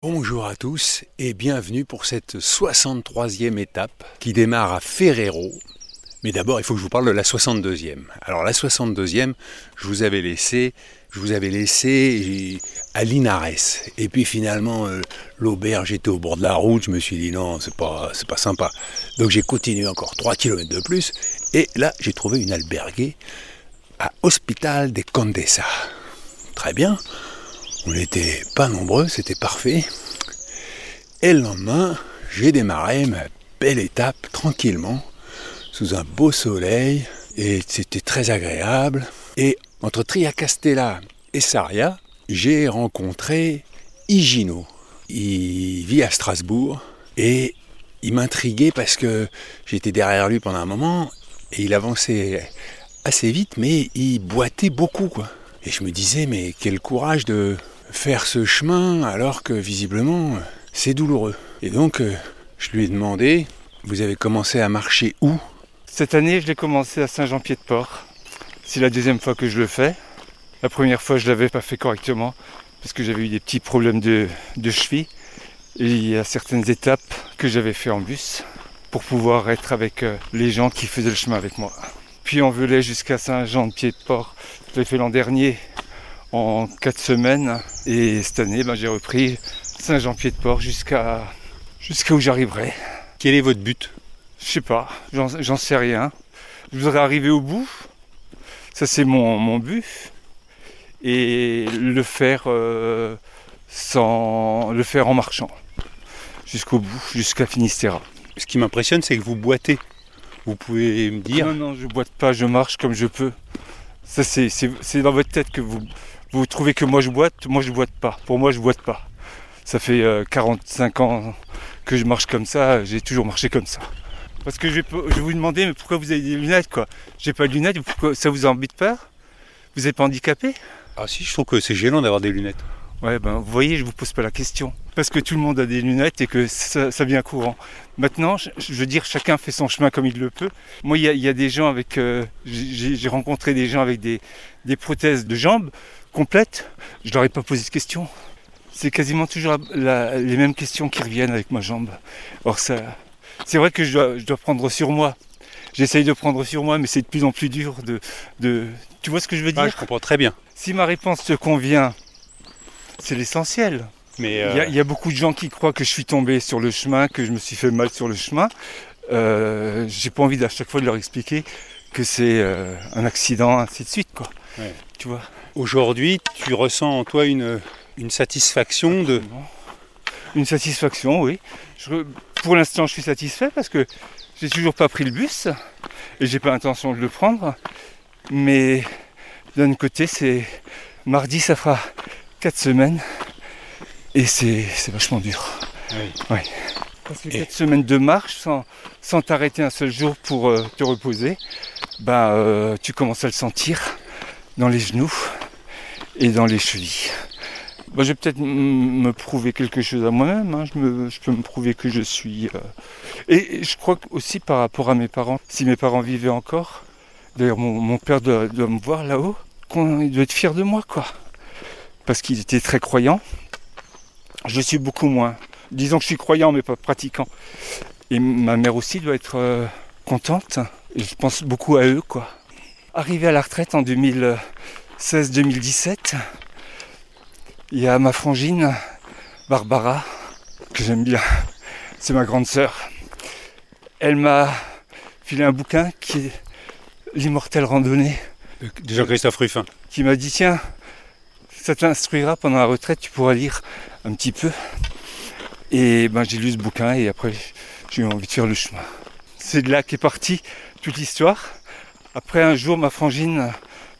Bonjour à tous et bienvenue pour cette 63e étape qui démarre à Ferrero. Mais d'abord, il faut que je vous parle de la 62e. Alors la 62e, je vous avais laissé, à Linares. Et puis finalement, euh, l'auberge était au bord de la route. Je me suis dit non, c'est pas, c'est pas sympa. Donc j'ai continué encore 3 km de plus. Et là, j'ai trouvé une albergue à Hospital de Condesa. Très bien. On n'était pas nombreux, c'était parfait. Et le lendemain, j'ai démarré ma belle étape tranquillement, sous un beau soleil, et c'était très agréable. Et entre Triacastella et Saria, j'ai rencontré Higino. Il vit à Strasbourg et il m'intriguait parce que j'étais derrière lui pendant un moment et il avançait assez vite, mais il boitait beaucoup. Et je me disais, mais quel courage de faire ce chemin alors que visiblement c'est douloureux. Et donc euh, je lui ai demandé, vous avez commencé à marcher où? Cette année je l'ai commencé à Saint-Jean-Pied-de-Port. C'est la deuxième fois que je le fais. La première fois je ne l'avais pas fait correctement parce que j'avais eu des petits problèmes de, de cheville. Il y a certaines étapes que j'avais fait en bus pour pouvoir être avec euh, les gens qui faisaient le chemin avec moi. Puis on volait jusqu'à Saint-Jean-de-Pied-de-Port. Je l'ai fait l'an dernier en 4 semaines. Et cette année, ben, j'ai repris Saint-Jean-Pied-de-Port jusqu'à jusqu'à où j'arriverai. Quel est votre but? Je sais pas, j'en sais rien. Je voudrais arriver au bout. Ça, c'est mon, mon, but. Et le faire euh, sans le faire en marchant jusqu'au bout, jusqu'à Finistère. Ce qui m'impressionne, c'est que vous boitez. Vous pouvez me dire Non, non, je boite pas, je marche comme je peux. Ça, c'est dans votre tête que vous, vous trouvez que moi je boite, moi je boite pas. Pour moi je boite pas. Ça fait 45 euh, ans que je marche comme ça, j'ai toujours marché comme ça. Parce que je vais, je vous demander, mais pourquoi vous avez des lunettes quoi? J'ai pas de lunettes, pourquoi ça vous embête pas Vous n'êtes pas handicapé? Ah si, je trouve que c'est gênant d'avoir des lunettes. Ouais, ben vous voyez, je vous pose pas la question. Parce que tout le monde a des lunettes et que ça, ça vient courant. Maintenant, je, veux dire, chacun fait son chemin comme il le peut. Moi, il y, a des gens avec. Euh, j'ai rencontré des gens avec des, des prothèses de jambes complète, je leur ai pas posé de questions. C'est quasiment toujours les mêmes questions qui reviennent avec ma jambe. Or ça, c'est vrai que je dois, prendre sur moi. J'essaye de prendre sur moi, mais c'est de plus en plus dur de, de... Tu vois ce que je veux dire Je comprends très bien. Si ma réponse te convient, c'est l'essentiel. Mais euh, il y, a beaucoup de gens qui croient que je suis tombé sur le chemin, que je me suis fait mal sur le chemin. Euh, J'ai pas envie à chaque fois de leur expliquer que c'est euh, un accident, ainsi de suite, quoi. Tu vois? Aujourd'hui, tu ressens en toi une, une satisfaction de. Une satisfaction, oui. pour l'instant, je suis satisfait parce que j'ai toujours pas pris le bus et j'ai pas l'intention de le prendre. Mais d'un côté, c'est mardi, ça fera 4 semaines et c'est vachement dur. Oui. Parce que 4 semaines de marche sans, sans t'arrêter un seul jour pour euh, te reposer, ben, euh, tu commences à le sentir dans les genoux et dans les chevilles. je vais peut-être me prouver quelque chose à moi-même. Hein. Je, peux me prouver que je suis. Euh, et je crois aussi par rapport à mes parents, si mes parents vivaient encore, d'ailleurs mon, père doit, me voir là-haut, il doit être fier de moi, quoi. Parce qu'il était très croyant. Je suis beaucoup moins. Disons que je suis croyant mais pas pratiquant. Et ma mère aussi doit être euh, contente. Et je pense beaucoup à eux, quoi. Arrivé à la retraite en 2000. 16-2017, il y a ma frangine, Barbara, que j'aime bien. C'est ma grande sœur. Elle m'a filé un bouquin qui est L'immortelle randonnée. De Jean-Christophe Ruffin. Qui m'a dit tiens, ça t'instruira pendant la retraite, tu pourras lire un petit peu. Et ben j'ai lu ce bouquin et après j'ai eu envie de faire le chemin. C'est de là qu'est partie toute l'histoire. Après un jour ma frangine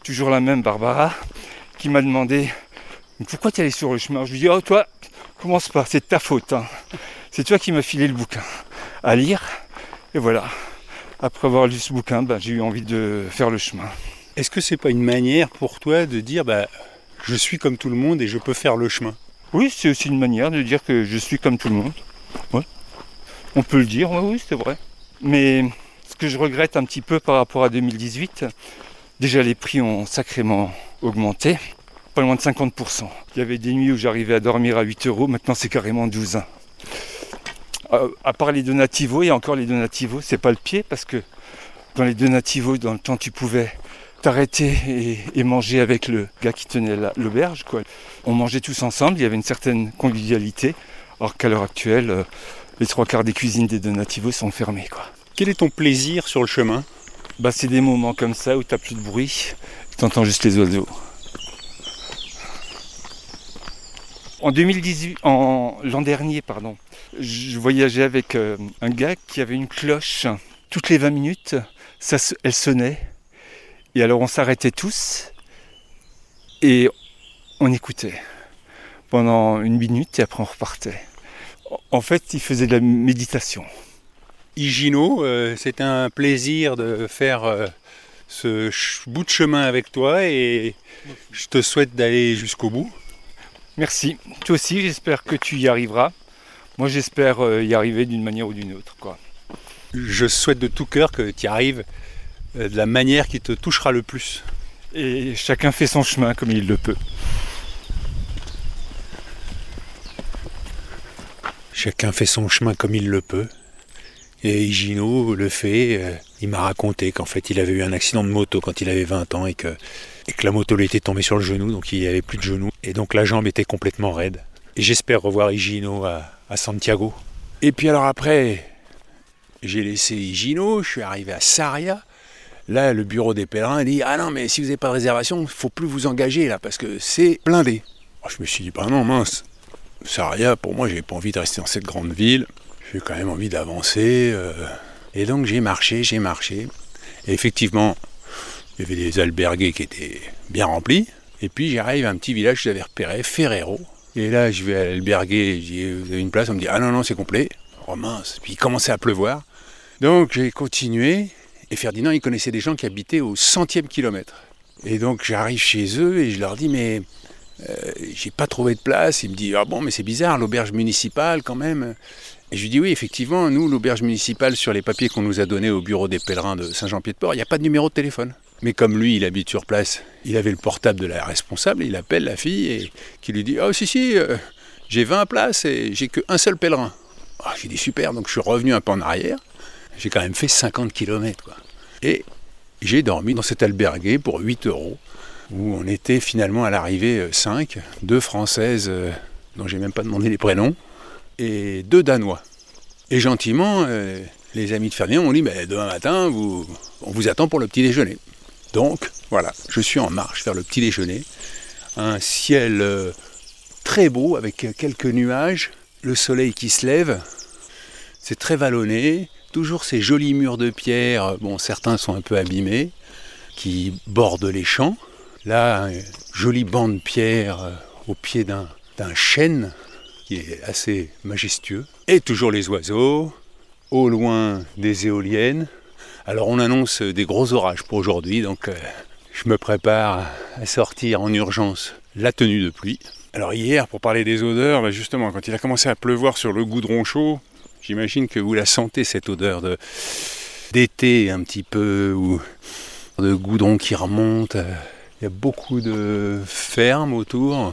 toujours la même Barbara, qui m'a demandé pourquoi tu es allé sur le chemin? Je lui dis Oh, toi, commence pas, c'est ta faute. Hein. C'est toi qui m'as filé le bouquin à lire. Et voilà. Après avoir lu ce bouquin, ben, j'ai eu envie de faire le chemin. Est-ce que c'est pas une manière pour toi de dire bah, je suis comme tout le monde et je peux faire le chemin Oui, c'est aussi une manière de dire que je suis comme tout le monde. On peut le dire, oui, oui c'est vrai. Mais ce que je regrette un petit peu par rapport à 2018, Déjà les prix ont sacrément augmenté. pas loin de 50%. Il y avait des nuits où j'arrivais à dormir à 8 euros, maintenant c'est carrément 12. Euh, à part les donativos, et encore les donativos, c'est pas le pied parce que dans les donativos, dans le temps, tu pouvais t'arrêter et, manger avec le gars qui tenait l'auberge. On mangeait tous ensemble, il y avait une certaine convivialité, alors qu'à l'heure actuelle, euh, les trois quarts des cuisines des donativos sont fermées. Quoi. Quel est ton plaisir sur le chemin? Bah, C'est des moments comme ça où tu n'as plus de bruit, tu entends juste les oiseaux. En 2018, en l'an dernier, pardon, je voyageais avec euh, un gars qui avait une cloche. Toutes les 20 minutes, elle sonnait. Et alors on s'arrêtait tous et on écoutait pendant une minute et après on repartait. En fait, il faisait de la méditation. Higino, euh, c'est un plaisir de faire euh, ce bout de chemin avec toi et je te souhaite d'aller jusqu'au bout. Merci. Toi aussi, j'espère que tu y arriveras. Moi, j'espère euh, y arriver d'une manière ou d'une autre. Quoi. Je souhaite de tout cœur que tu y arrives de la manière qui te touchera le plus. Et chacun fait son chemin comme il le peut. Chacun fait son chemin comme il le peut. Et Higino le fait. Euh, il m'a raconté qu'en fait il avait eu un accident de moto quand il avait 20 ans et que, la moto lui était tombée sur le genou, donc il avait plus de genou. Et donc la jambe était complètement raide. Et j'espère revoir Higino à, Santiago. Et puis alors après, j'ai laissé Higino, je suis arrivé à Saria. Là, le bureau des pèlerins dit Ah non, mais si vous n'avez pas de réservation, il faut plus vous engager là, parce que c'est blindé. je me suis dit Bah non, mince, Saria, pour moi, j'ai pas envie de rester dans cette grande ville. J'ai quand même envie d'avancer. Euh. Et donc, j'ai marché, j'ai marché. Et effectivement, il y avait des albergués qui étaient bien remplis. Et puis, j'arrive à un petit village que j'avais repéré, Ferrero. Et là, je vais à l'alberguer, je dis Vous avez une place On me dit Ah non, non, c'est complet. Oh mince. Puis il commençait à pleuvoir. Donc, j'ai continué. Et Ferdinand, il connaissait des gens qui habitaient au centième kilomètre. Et donc j'arrive chez eux et je leur dis mais euh, j'ai pas trouvé de place. Il me dit ah bon mais c'est bizarre l'auberge municipale quand même. Et je lui dis oui effectivement nous l'auberge municipale sur les papiers qu'on nous a donnés au bureau des pèlerins de Saint-Jean-Pied-de-Port il n'y a pas de numéro de téléphone. Mais comme lui il habite sur place, il avait le portable de la responsable, il appelle la fille et qui lui dit oh si si euh, j'ai 20 places et j'ai qu'un seul pèlerin. Ah, j'ai dit super donc je suis revenu un peu en arrière j'ai quand même fait 50 km. Et j'ai dormi dans cet albergué pour 8 euros, où on était finalement à l'arrivée 5, euh, deux Françaises euh, dont j'ai même pas demandé les prénoms, et deux Danois. Et gentiment, euh, les amis de Ferdinand m'ont dit demain matin, vous, on vous attend pour le petit déjeuner. Donc voilà, je suis en marche vers le petit déjeuner. Un ciel très beau avec quelques nuages, le soleil qui se lève, c'est très vallonné, toujours ces jolis murs de pierre, bon certains sont un peu abîmés, qui bordent les champs. Là, un joli banc de pierre euh, au pied d'un chêne qui est assez majestueux. Et toujours les oiseaux, au loin des éoliennes. Alors on annonce des gros orages pour aujourd'hui, donc euh, je me prépare à sortir en urgence la tenue de pluie. Alors hier, pour parler des odeurs, bah, justement, quand il a commencé à pleuvoir sur le goudron chaud, J'imagine que vous la sentez cette odeur de d'été un petit peu ou de goudron qui remonte. Il y a beaucoup de fermes autour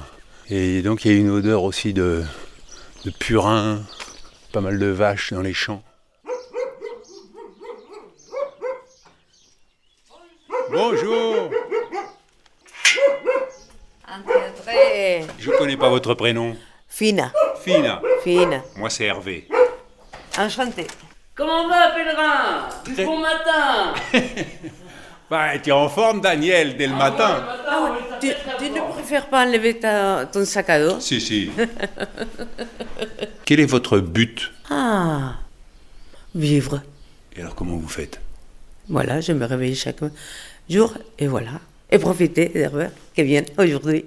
et donc il y a une odeur aussi de, de purin, pas mal de vaches dans les champs. Bonjour Je connais pas votre prénom. Fina. Fina. Fina. Moi c'est Hervé. Enchanté. Comment va, pèlerin? Du bon matin Bah, tu es en forme, Daniel, dès le ah matin. Ah tu, ne préfères pas enlever ton sac à dos Si, si. Quel est votre but Ah, vivre. Et alors, comment vous faites? Voilà, je me réveille chaque jour et voilà. Et profiter des heures qui viennent aujourd'hui.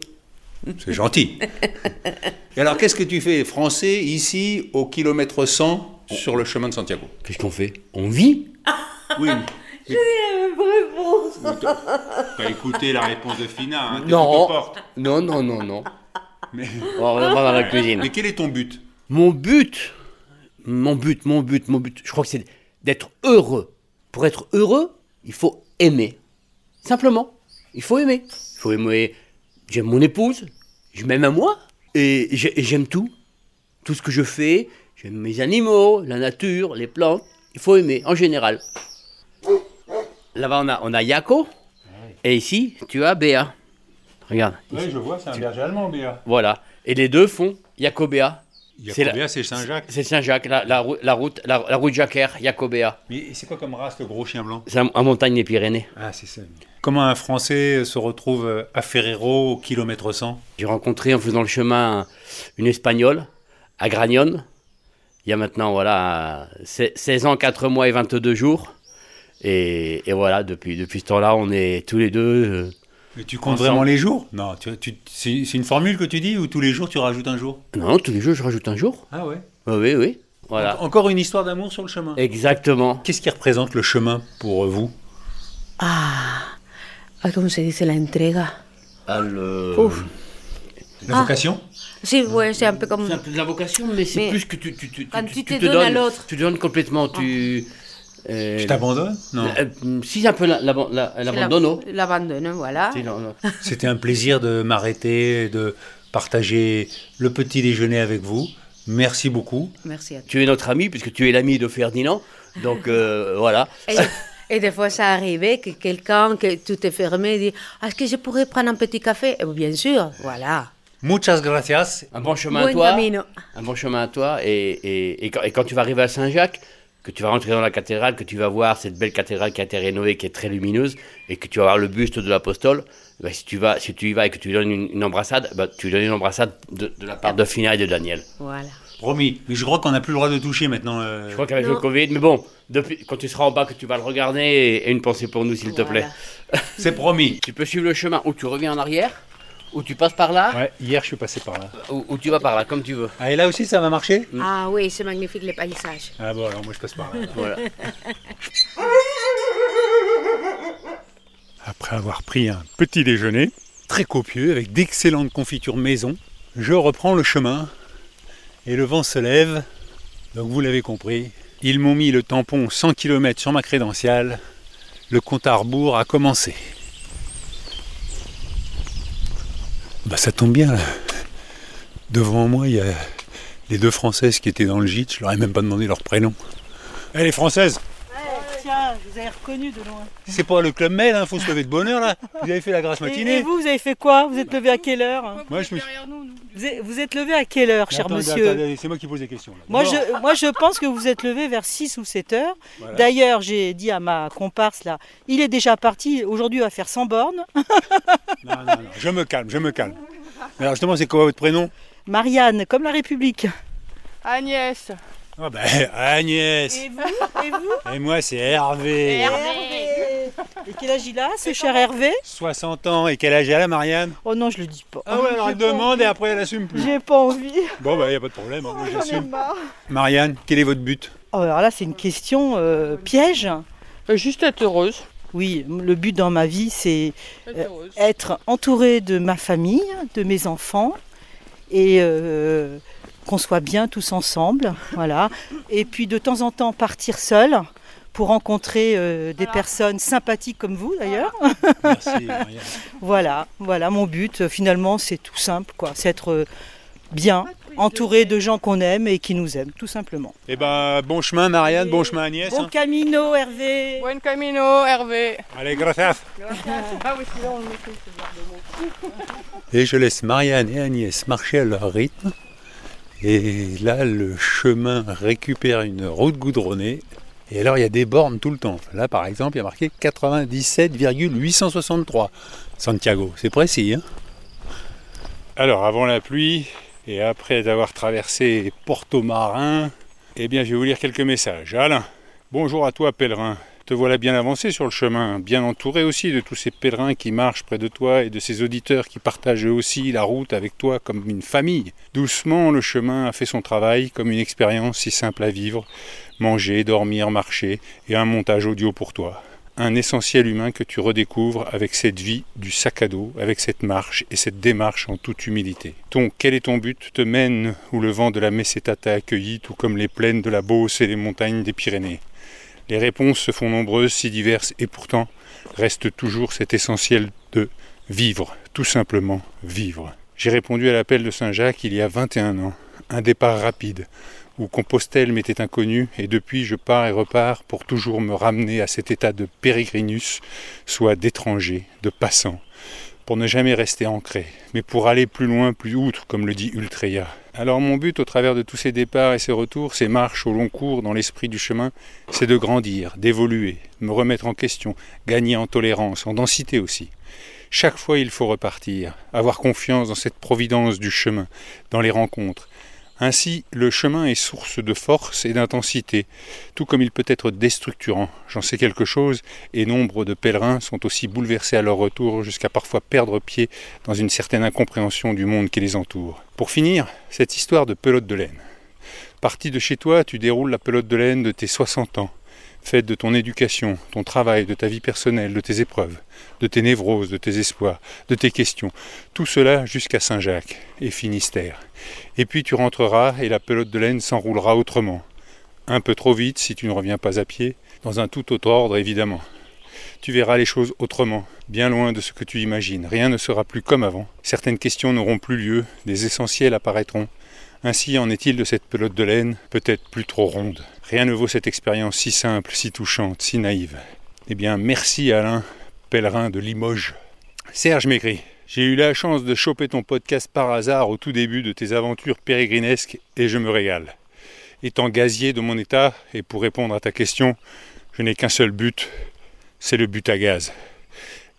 C'est gentil. et alors, qu'est-ce que tu fais, français, ici, au kilomètre 100 sur le chemin de Santiago? Qu'est-ce qu'on fait? On vit? Oui. J'ai la réponse. Tu as écouté la réponse de Fina, hein, non. non, non, non, non. Mais... On va dans la cuisine. Mais quel est ton but? Mon but? Mon but, mon but, mon but, je crois que c'est d'être heureux. Pour être heureux, il faut aimer. Simplement, il faut aimer. Il faut aimer j'aime mon épouse, je m'aime à moi, et j'aime tout. Tout ce que je fais, j'aime mes animaux, la nature, les plantes. Il faut aimer, en général. Là-bas, on a, on a Yako, et ici, tu as Béa. Regarde, ici. je vois, c'est un berger allemand, Béa. voilà. Et les deux font Yako-Béa. C'est la- Béa, c'est Saint-Jacques. C'est Saint-Jacques, la, la, rou- la route, la, la route Jacquer, Yako-Béa. Mais c'est quoi comme race, le gros chien blanc? C'est en montagne des Pyrénées. Ah, c'est ça. Comment un Français se retrouve à Ferrero au kilomètre 100 J'ai rencontré en faisant le chemin une Espagnole à Gragnon. Il y a maintenant voilà, se- 16 ans, 4 mois et 22 jours. Et, et voilà, depuis, depuis ce temps-là, on est tous les deux. euh, Mais tu comptes Ensemble. vraiment les jours? Non, tu, tu- c'est c'est une formule que tu dis ou tous les jours tu rajoutes un jour? Non, tous les jours, je rajoute un jour. Ah ouais? Oui, oui, oui. Voilà. En- Encore une histoire d'amour sur le chemin. Exactement. Qu'est-ce qui représente le chemin pour vous? Ah, ah, ¿cómo se dice la entrega? Ah, le-. La Ah. vocation Sí, ouais, c'est un peu comme. C'est un peu de la vocation, mais c'est Mais plus que tu, tu, tu, quand tu, tu tu te donnes à l'autre. Tu te donnes complètement. Tu, euh, Tu t'abandonnes Non. euh, si, c'est un peu la- la- L'abandonne, voilà. Si. C'était un plaisir de m'arrêter, de partager le petit déjeuner avec vous. Merci beaucoup. Merci à toi. Tu es notre ami, puisque tu es l'ami de Ferdinand. Donc euh, voilà. Et, et des fois, ça arrivait que quelqu'un, que tout est fermé, dit Est-ce que je pourrais prendre un petit café? Eh Bien sûr, voilà. Muchas gracias. Un bon chemin à toi. camino. Un bon chemin à toi. Et, et, et, quand, et quand tu vas arriver à Saint-Jacques, que tu vas rentrer dans la cathédrale, que tu vas voir cette belle cathédrale qui a été rénovée, qui est très lumineuse, et que tu vas voir le buste de l'apostole, ben, si, tu vas, si tu y vas et que tu lui donnes une, une embrassade, ben, tu lui donnes une embrassade de, de la part de Fina et de Daniel. Voilà. Promis. Mais je crois qu'on n'a plus le droit de toucher maintenant. euh. Je crois qu'avec le Covid, mais bon, depuis, quand tu seras en bas, que tu vas le regarder, et, et une pensée pour nous, s'il te plaît. C'est promis. Tu peux suivre le chemin, ou tu reviens en arrière, ou tu passes par là, Ouais, hier je suis passé par là. ou, ou tu vas par là, comme tu veux. Ah, et là aussi ça va marcher Ah oui, c'est magnifique les paysages. Ah bon, alors moi je passe par là. Voilà. Après avoir pris un petit déjeuner, très copieux, avec d'excellentes confitures maison, je reprends le chemin et le vent se lève. Donc vous l'avez compris, ils m'ont mis le tampon 100 km sur ma crédentiale. Le compte à rebours a commencé. Bah ça tombe bien. Devant moi, il y a les deux Françaises qui étaient dans le gîte. Je leur ai même pas demandé leur prénom. Eh les Françaises Tiens, vous avez reconnu de loin. C'est pas le club Med, hein, faut se lever de bonne heure là. Vous avez fait la grasse matinée. et vous, vous avez fait quoi? Vous êtes levé à quelle heure? Moi je me suis. vous êtes, vous êtes levé à quelle heure, cher Attendez, monsieur? attendez, c'est moi qui pose des questions. là. moi je, moi, je pense que vous êtes levé vers 6 ou 7 heures. voilà. D'ailleurs, j'ai dit à ma comparse là, il est déjà parti. Aujourd'hui, il va faire 100 bornes. Non, non, non, je me calme, je me calme. Alors justement, c'est quoi votre prénom? Marianne, comme la République. Agnès. Ah ben Agnès. Et vous Et vous Et moi c'est Hervé. Et quel âge il a, ce cher Hervé 60 ans et quel âge elle a Marianne Oh non, je le dis pas. Ah ouais, alors elle demande et après elle assume plus. J'ai pas envie. Bon bah y a pas de problème, hein, moi j'assume. Marianne, quel est votre but Oh, alors là, c'est une question euh, piège. Euh, Juste être heureuse. Oui, le but dans ma vie, c'est Être Euh, être entourée de ma famille, de mes enfants, et euh, qu'on soit bien tous ensemble, voilà. Et puis de temps en temps partir seule pour rencontrer euh, des Voilà. personnes sympathiques comme vous d'ailleurs. Merci Marianne. Voilà, voilà mon but. euh, Finalement, c'est tout simple, quoi. C'est être euh, bien, entouré de gens qu'on aime et qui nous aiment, tout simplement. Eh ben bon chemin Marianne, bon chemin Agnès. Bon hein. camino, Hervé. Buen camino, Hervé. Allez, gracias. Ah. Et je laisse Marianne et Agnès marcher à leur rythme. Et là, le chemin récupère une route goudronnée. Et alors, il y a des bornes tout le temps. Là, par exemple, il y a marqué 97,863 Santiago. C'est précis, hein? Alors, avant la pluie, et après avoir traversé Porto Marin, eh bien, je vais vous lire quelques messages. Alain, bonjour à toi, pèlerin. Te voilà bien avancé sur le chemin, bien entouré aussi de tous ces pèlerins qui marchent près de toi et de ces auditeurs qui partagent eux aussi la route avec toi comme une famille. Doucement, le chemin a fait son travail comme une expérience si simple à vivre. Manger, dormir, marcher et un montage audio pour toi. Un essentiel humain que tu redécouvres avec cette vie du sac à dos, avec cette marche et cette démarche en toute humilité. Ton quel est ton but te mène où le vent de la Meseta t'a accueilli, tout comme les plaines de la Beauce et les montagnes des Pyrénées. Les réponses se font nombreuses, si diverses, et pourtant reste toujours cet essentiel de vivre, tout simplement vivre. J'ai répondu à l'appel de Saint-Jacques il y a 21 ans, un départ rapide, où Compostelle m'était inconnu, et depuis je pars et repars pour toujours me ramener à cet état de pérégrinus, soit d'étranger, de passant, pour ne jamais rester ancré, mais pour aller plus loin, plus outre, comme le dit Ultreya. Alors mon but au travers de tous ces départs et ces retours, ces marches au long cours dans l'esprit du chemin, c'est de grandir, d'évoluer, me remettre en question, gagner en tolérance, en densité aussi. Chaque fois il faut repartir, avoir confiance dans cette providence du chemin, dans les rencontres, ainsi, le chemin est source de force et d'intensité, tout comme il peut être déstructurant. J'en sais quelque chose, et nombre de pèlerins sont aussi bouleversés à leur retour jusqu'à parfois perdre pied dans une certaine incompréhension du monde qui les entoure. Pour finir, cette histoire de pelote de laine. Parti de chez toi, tu déroules la pelote de laine de tes 60 ans faite de ton éducation, ton travail, de ta vie personnelle, de tes épreuves, de tes névroses, de tes espoirs, de tes questions, tout cela jusqu'à Saint-Jacques et Finistère. Et puis tu rentreras et la pelote de laine s'enroulera autrement. Un peu trop vite si tu ne reviens pas à pied, dans un tout autre ordre évidemment. Tu verras les choses autrement, bien loin de ce que tu imagines. Rien ne sera plus comme avant. Certaines questions n'auront plus lieu, des essentiels apparaîtront, ainsi en est-il de cette pelote de laine, peut-être plus trop ronde. Rien ne vaut cette expérience si simple, si touchante, si naïve. Eh bien, merci Alain, pèlerin de Limoges. Serge m'écrit J'ai eu la chance de choper ton podcast par hasard au tout début de tes aventures pérégrinesques et je me régale. Étant gazier de mon état, et pour répondre à ta question, je n'ai qu'un seul but, c'est le but à gaz.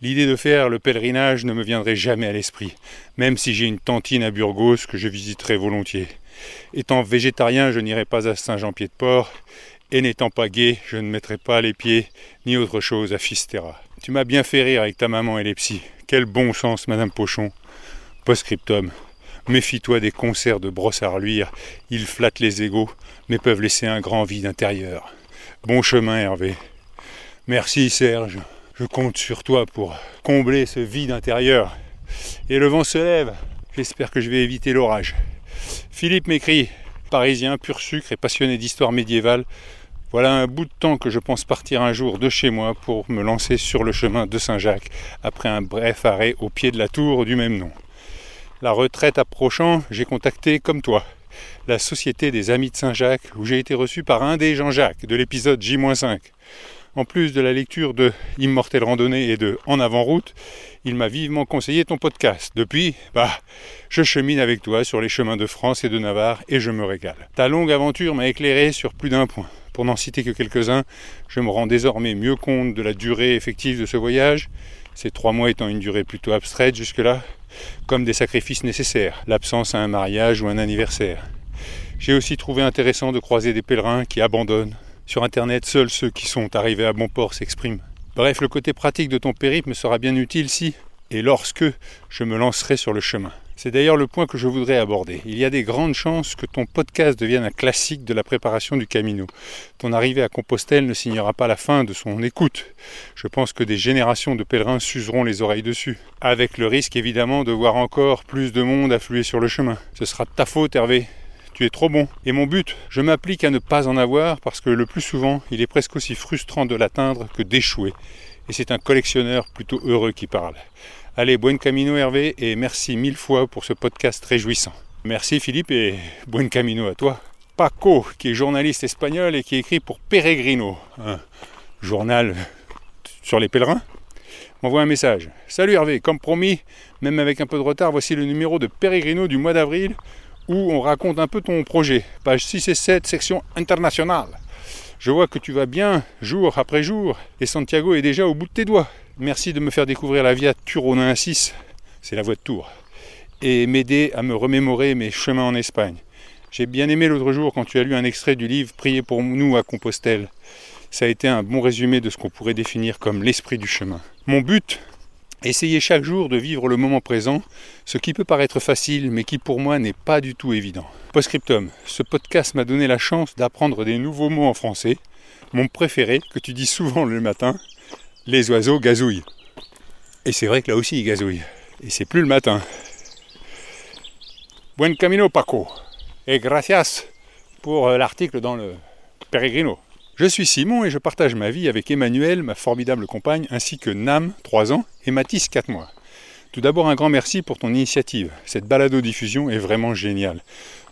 L'idée de faire le pèlerinage ne me viendrait jamais à l'esprit, même si j'ai une tantine à Burgos que je visiterai volontiers. Étant végétarien, je n'irai pas à Saint-Jean-Pied-de-Port, et n'étant pas gay, je ne mettrai pas les pieds ni autre chose à Fistera. Tu m'as bien fait rire avec ta maman et les psys. Quel bon sens, Madame Pochon. Postscriptum. Méfie-toi des concerts de brossard luire. Ils flattent les égaux, mais peuvent laisser un grand vide intérieur. Bon chemin, Hervé. Merci, Serge. Je compte sur toi pour combler ce vide intérieur. Et le vent se lève. J'espère que je vais éviter l'orage. Philippe m'écrit Parisien, pur sucre et passionné d'histoire médiévale. Voilà un bout de temps que je pense partir un jour de chez moi pour me lancer sur le chemin de Saint-Jacques après un bref arrêt au pied de la tour du même nom. La retraite approchant, j'ai contacté, comme toi, la Société des Amis de Saint-Jacques où j'ai été reçu par un des Jean-Jacques de l'épisode J-5. En plus de la lecture de Immortelle Randonnée et de En avant route, il m'a vivement conseillé ton podcast. Depuis, bah, je chemine avec toi sur les chemins de France et de Navarre et je me régale. Ta longue aventure m'a éclairé sur plus d'un point. Pour n'en citer que quelques-uns, je me rends désormais mieux compte de la durée effective de ce voyage, ces trois mois étant une durée plutôt abstraite jusque-là, comme des sacrifices nécessaires, l'absence à un mariage ou un anniversaire. J'ai aussi trouvé intéressant de croiser des pèlerins qui abandonnent, sur Internet, seuls ceux qui sont arrivés à bon port s'expriment. Bref, le côté pratique de ton périple me sera bien utile si et lorsque je me lancerai sur le chemin. C'est d'ailleurs le point que je voudrais aborder. Il y a des grandes chances que ton podcast devienne un classique de la préparation du Camino. Ton arrivée à Compostelle ne signera pas la fin de son écoute. Je pense que des générations de pèlerins s'useront les oreilles dessus, avec le risque évidemment de voir encore plus de monde affluer sur le chemin. Ce sera de ta faute Hervé, tu es trop bon. Et mon but, je m'applique à ne pas en avoir parce que le plus souvent, il est presque aussi frustrant de l'atteindre que d'échouer. Et c'est un collectionneur plutôt heureux qui parle. Allez, buen camino Hervé et merci mille fois pour ce podcast réjouissant. Merci Philippe et buen camino à toi. Paco, qui est journaliste espagnol et qui écrit pour Peregrino, un journal sur les pèlerins, m'envoie un message. Salut Hervé, comme promis, même avec un peu de retard, voici le numéro de Peregrino du mois d'avril où on raconte un peu ton projet. Page 6 et 7, section internationale. Je vois que tu vas bien jour après jour et Santiago est déjà au bout de tes doigts. Merci de me faire découvrir la Via Turonin 6, c'est la voie de Tours, et m'aider à me remémorer mes chemins en Espagne. J'ai bien aimé l'autre jour quand tu as lu un extrait du livre Priez pour nous à Compostelle. Ça a été un bon résumé de ce qu'on pourrait définir comme l'esprit du chemin. Mon but, Essayez chaque jour de vivre le moment présent, ce qui peut paraître facile, mais qui pour moi n'est pas du tout évident. Postscriptum, ce podcast m'a donné la chance d'apprendre des nouveaux mots en français. Mon préféré, que tu dis souvent le matin, les oiseaux gazouillent. Et c'est vrai que là aussi ils gazouillent. Et c'est plus le matin. Buen camino Paco. Et gracias pour euh, l'article dans le Peregrino. Je suis Simon et je partage ma vie avec Emmanuel, ma formidable compagne, ainsi que Nam, 3 ans, et Mathis, 4 mois. Tout d'abord, un grand merci pour ton initiative. Cette balado-diffusion est vraiment géniale.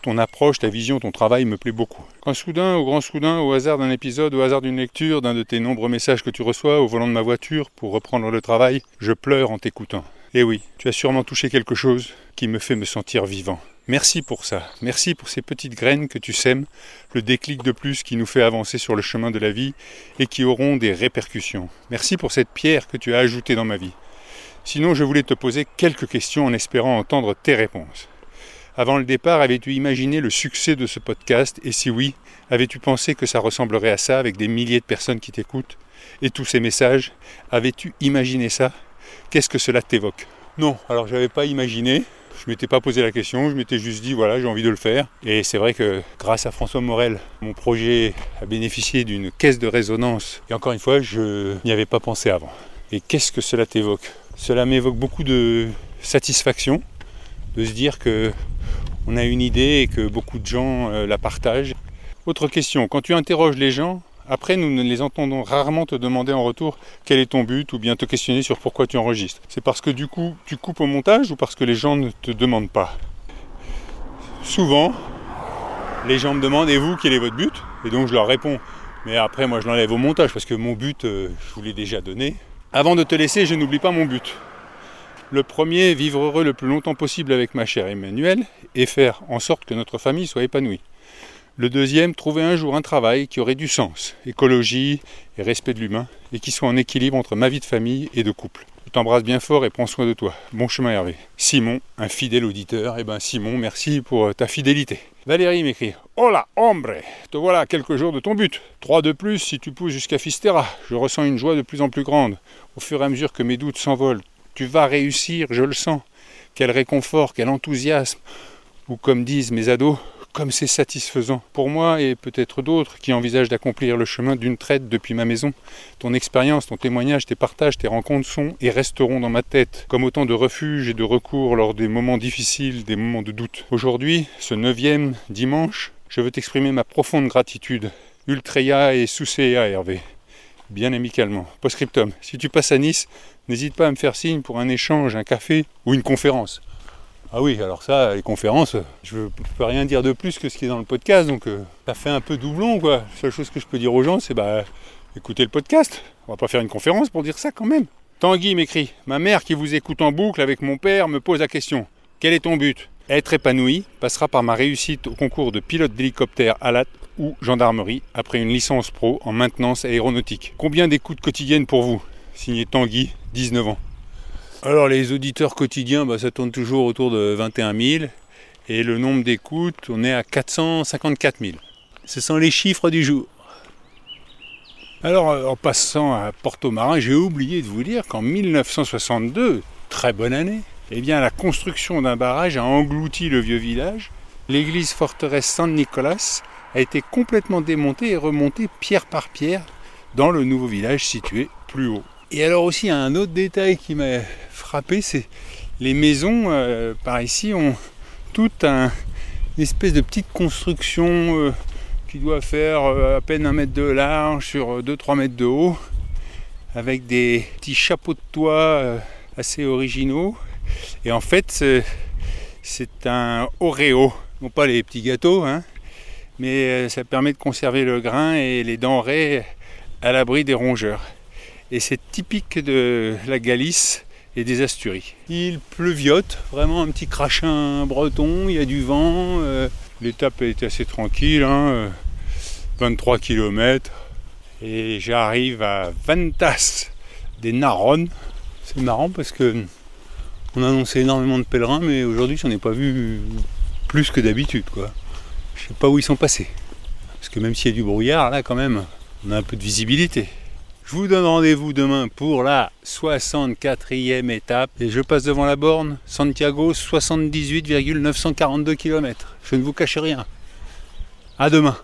Ton approche, ta vision, ton travail me plaît beaucoup. Quand soudain, au grand soudain, au hasard d'un épisode, au hasard d'une lecture, d'un de tes nombreux messages que tu reçois au volant de ma voiture pour reprendre le travail, je pleure en t'écoutant. Et oui, tu as sûrement touché quelque chose qui me fait me sentir vivant. Merci pour ça. Merci pour ces petites graines que tu sèmes, le déclic de plus qui nous fait avancer sur le chemin de la vie et qui auront des répercussions. Merci pour cette pierre que tu as ajoutée dans ma vie. Sinon, je voulais te poser quelques questions en espérant entendre tes réponses. Avant le départ, avais-tu imaginé le succès de ce podcast? Et si oui, avais-tu pensé que ça ressemblerait à ça avec des milliers de personnes qui t'écoutent? Et tous ces messages Avais-tu imaginé ça? Qu'est-ce que cela t'évoque? Non, alors je n'avais pas imaginé. Je m'étais pas posé la question, je m'étais juste dit voilà, j'ai envie de le faire. Et c'est vrai que grâce à François Morel, mon projet a bénéficié d'une caisse de résonance. Et encore une fois, je n'y avais pas pensé avant. Et qu'est-ce que cela t'évoque? Cela m'évoque beaucoup de satisfaction de se dire que on a une idée et que beaucoup de gens euh, la partagent. Autre question, quand tu interroges les gens, après, nous ne les entendons rarement te demander en retour quel est ton but ou bien te questionner sur pourquoi tu enregistres. C'est parce que du coup, tu coupes au montage ou parce que les gens ne te demandent pas? Souvent, les gens me demandent et vous, quel est votre but? Et donc je leur réponds. Mais après, moi, je l'enlève au montage parce que mon but, euh, je vous l'ai déjà donné. Avant de te laisser, je n'oublie pas mon but. Le premier, vivre heureux le plus longtemps possible avec ma chère Emmanuelle et faire en sorte que notre famille soit épanouie. Le deuxième, trouver un jour un travail qui aurait du sens, écologie et respect de l'humain, et qui soit en équilibre entre ma vie de famille et de couple. Je t'embrasse bien fort et prends soin de toi. Bon chemin Hervé. Simon, un fidèle auditeur. Eh ben Simon, merci pour ta fidélité. Valérie m'écrit Hola, hombre Te voilà à quelques jours de ton but. Trois de plus si tu pousses jusqu'à Fistera. Je ressens une joie de plus en plus grande. Au fur et à mesure que mes doutes s'envolent, tu vas réussir, je le sens. Quel réconfort, quel enthousiasme. Ou comme disent mes ados, comme c'est satisfaisant pour moi et peut-être d'autres qui envisagent d'accomplir le chemin d'une traite depuis ma maison. Ton expérience, ton témoignage, tes partages, tes rencontres sont et resteront dans ma tête comme autant de refuges et de recours lors des moments difficiles, des moments de doute. Aujourd'hui, ce neuvième dimanche, je veux t'exprimer ma profonde gratitude. Ultreya et Soucea Hervé. Bien amicalement. Postscriptum. Si tu passes à Nice, n'hésite pas à me faire signe pour un échange, un café ou une conférence. Ah oui, alors ça, les conférences, je ne peux rien dire de plus que ce qui est dans le podcast, donc euh, ça fait un peu doublon, quoi. La seule chose que je peux dire aux gens, c'est bah écoutez le podcast. On va pas faire une conférence pour dire ça quand même. Tanguy m'écrit Ma mère qui vous écoute en boucle avec mon père me pose la question Quel est ton but? Être épanoui passera par ma réussite au concours de pilote d'hélicoptère à la ou gendarmerie après une licence pro en maintenance aéronautique. Combien d'écoutes quotidiennes pour vous Signé Tanguy, 19 ans. Alors les auditeurs quotidiens, bah, ça tourne toujours autour de 21 000. Et le nombre d'écoutes, on est à 454 000. Ce sont les chiffres du jour. Alors euh, en passant à Porto Marin, j'ai oublié de vous dire qu'en 1962, très bonne année, eh bien la construction d'un barrage a englouti le vieux village. L'église forteresse Saint-Nicolas a été complètement démontée et remontée pierre par pierre dans le nouveau village situé plus haut. Et alors aussi un autre détail qui m'a frappé, c'est les maisons euh, par ici ont toute un, une espèce de petite construction euh, qui doit faire euh, à peine un mètre de large sur 2-3 mètres de haut, avec des petits chapeaux de toit assez originaux. Et en fait, c'est un Oreo, non pas les petits gâteaux, hein, mais ça permet de conserver le grain et les denrées à l'abri des rongeurs et c'est typique de la Galice et des Asturies. Il pleuviote, vraiment un petit crachin breton, il y a du vent, euh, l'étape est assez tranquille, 23 hein, km, et j'arrive à Ventas des Naronnes. C'est marrant parce que on a annoncé énormément de pèlerins, mais aujourd'hui j'en ai pas vu plus que d'habitude. Quoi. Je sais pas où ils sont passés. Parce que même s'il y a du brouillard, là quand même, on a un peu de visibilité. Je vous donne rendez-vous demain pour la 64e étape et je passe devant la borne Santiago 78,942 km. Je ne vous cache rien. À demain.